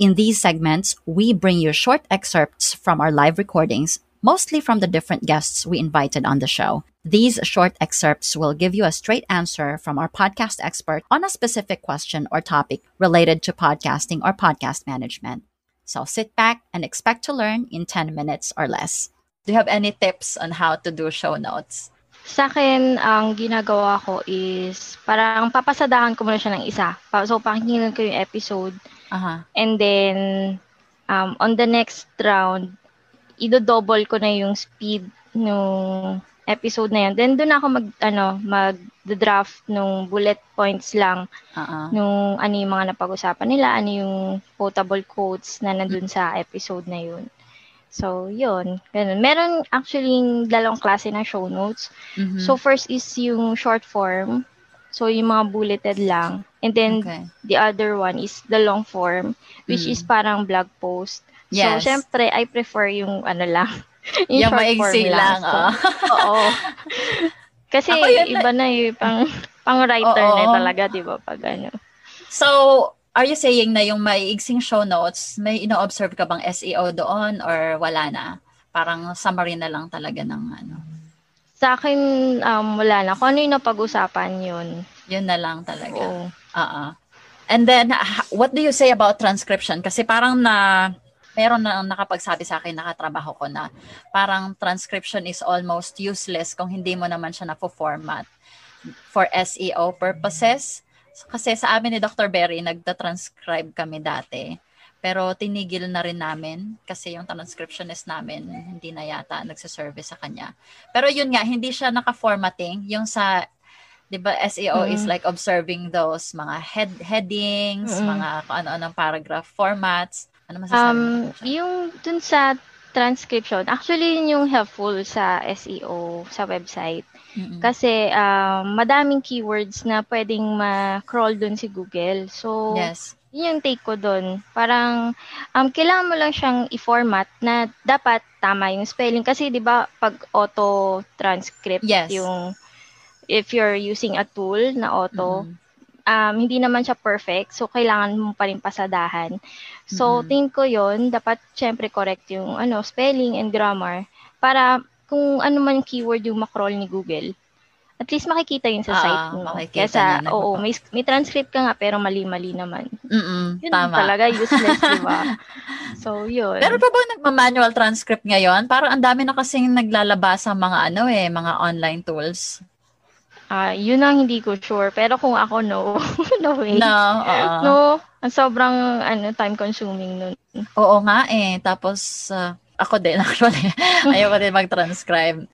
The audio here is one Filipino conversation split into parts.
In these segments, we bring you short excerpts from our live recordings, mostly from the different guests we invited on the show. These short excerpts will give you a straight answer from our podcast expert on a specific question or topic related to podcasting or podcast management. So sit back and expect to learn in 10 minutes or less. Do you have any tips on how to do show notes? Sa akin, ang ginagawa ko is parang papasadahan ko muna siya ng isa. So, pakinggan ko yung episode. Uh-huh. And then, um, on the next round, ido-double ko na yung speed nung episode na yun. Then, doon ako mag, ano, mag-draft nung bullet points lang. Uh-uh. Nung ano yung mga napag-usapan nila, ano yung quotable quotes na nandun sa episode na yun. So, yun. Ganun. Meron actually dalawang klase ng show notes. Mhm. So, first is yung short form. So, yung mga bulleted lang. And then, Okay. the other one is the long form, which Mm. is parang blog post. Yes. So, syempre, I prefer yung ano lang. Yung short maigsi form lang, So, oh. oo. Kasi Ako yun na- iba na yung pang, pang writer Oo. na talaga, di ba? Pag ano. So, are you saying na yung maiigsing show notes, may ino-observe ka bang SEO doon or wala na? Parang summary na lang talaga ng ano. Sa akin, um, wala na. Kung ano yung napag-usapan yun. Yun na lang talaga. Oo. Oo. And then, ha- what do you say about transcription? Kasi parang na, meron na nakapagsabi sa akin, nakatrabaho ko na, parang transcription is almost useless kung hindi mo naman siya na-format for SEO purposes. Kasi sa amin ni Dr. Berry, nagda-transcribe kami dati. Pero tinigil na rin namin kasi yung transcriptionist namin hindi na yata nagsiservice sa kanya. Pero yun nga, hindi siya naka-formatting. Yung sa 'di ba SEO is Mm. like observing those mga head headings, Mm. mga kung ano-anong paragraph formats. Ano masasabi Um, yung dun sa transcription, actually yun yung helpful sa SEO, sa website. Kasi um, madaming keywords na pwedeng ma-crawl dun si Google. So, yes. yun yung take ko dun. Parang, um, kailangan mo lang siyang i-format na dapat tama yung spelling. Kasi, di ba, pag auto-transcript Yes. yung, if you're using a tool na auto, Mm-mm. um, hindi naman siya perfect. So, kailangan mo pa rin pasadahan. So, Mhm. tingin ko yon dapat syempre correct yung ano, spelling and grammar para kung ano man yung keyword yung macroll ni Google. At least makikita yun sa Ah, site mo. Kesa, na. oo, may, may transcript ka nga pero mali-mali naman. Mm-mm, Yun tama. talaga useless, di ba? So, yun. Pero pa ba nagma-manual transcript ngayon? Parang ang dami na kasing naglalabas sa mga ano eh, mga online tools. Ah, yun ang hindi ko sure. Pero kung ako, no. no way. No, oo. No, ang sobrang ano, time consuming nun. Oo nga eh. Tapos, ah, ako din actually. Din mag-transcribe.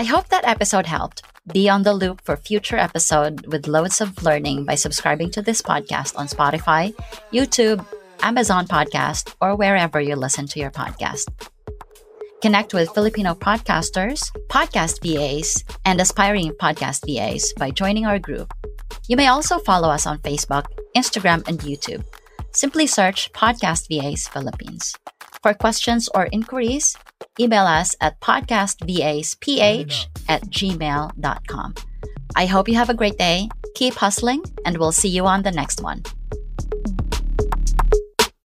I hope that episode helped. Be on the loop for future episode with loads of learning by subscribing to this podcast on Spotify, YouTube, Amazon Podcast, or wherever you listen to your podcast. Connect with Filipino podcasters, podcast VAs, and aspiring podcast VAs by joining our group. You may also follow us on Facebook, Instagram, and YouTube. Simply search Podcast VAs Philippines. For questions or inquiries, email us at podcastvasph at gmail.com. I hope you have a great day, keep hustling, and we'll see you on the next one.